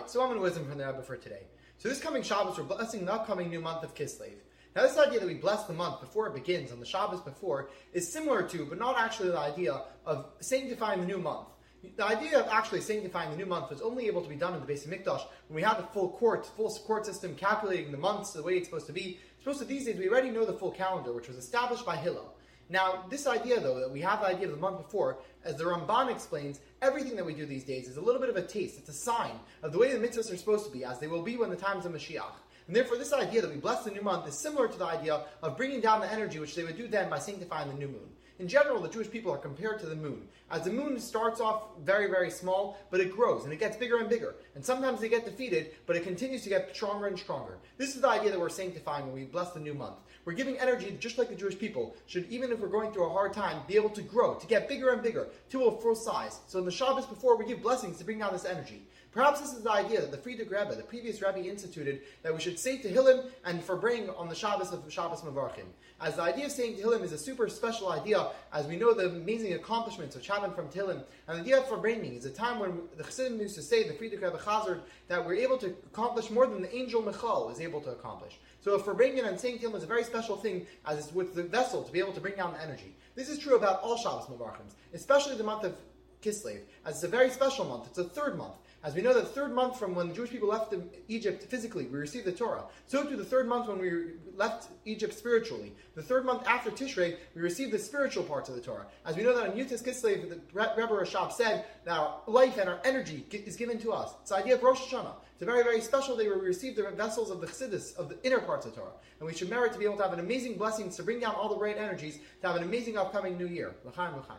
right, so I'm to wisdom from the Rebbe for today. So this coming Shabbos, we're blessing the upcoming new month of Kislev. Now, this idea that we bless the month before it begins, on the Shabbos before, is similar to, but not actually the idea of sanctifying the new month. The idea of actually sanctifying the new month was only able to be done in the Beis HaMikdash when we had the full court, full court system calculating the months the way it's supposed to be. It's supposed to these days we already know the full calendar, which was established by Hillel. Now, this idea, though, that we have the idea of the month before, as the Ramban explains, everything that we do these days is a little bit of a taste. It's a sign of the way the mitzvahs are supposed to be, as they will be when the times of Mashiach. And therefore, this idea that we bless the new month is similar to the idea of bringing down the energy which they would do then by sanctifying the new moon. In general, the Jewish people are compared to the moon. As the moon starts off very, very small, but it grows and it gets bigger and bigger. And sometimes they get defeated, but it continues to get stronger and stronger. This is the idea that we're sanctifying when we bless the new month. We're giving energy just like the Jewish people should, even if we're going through a hard time, be able to grow, to get bigger and bigger, to a full size. So in the Shabbos before, we give blessings to bring down this energy. Perhaps this is the idea that the Frierdiker Rebbe, the previous Rebbe, instituted that we should say Tehillim and farbreng on the Shabbos of Shabbos Mevorchim. As the idea of saying Tehillim is a super special idea, as we know the amazing accomplishments which happen from Tehillim, and the idea of farbrengen is a time when the Chassidim used to say, the Frierdiker Rebbe Chazard, that we're able to accomplish more than the angel Michal is able to accomplish. So farbrengen and saying Tehillim is a very special thing, as it's with the vessel to be able to bring down the energy. This is true about all Shabbos Mevorchims, especially the month of Kislev, as it's a very special month. It's a third month. As we know, the third month from when the Jewish people left Egypt physically, we received the Torah. So too, the third month when we left Egypt spiritually. The third month after Tishrei, we received the spiritual parts of the Torah. As we know that in Yud Tes Kislev, the Rebbe Rashab said that our life and our energy is given to us. It's the idea of Rosh Hashanah. It's a very, very special day where we receive the vessels of the Chassidus, of the inner parts of the Torah. And we should merit to be able to have an amazing blessing to bring down all the right energies to have an amazing upcoming new year. L'chaim, l'chaim.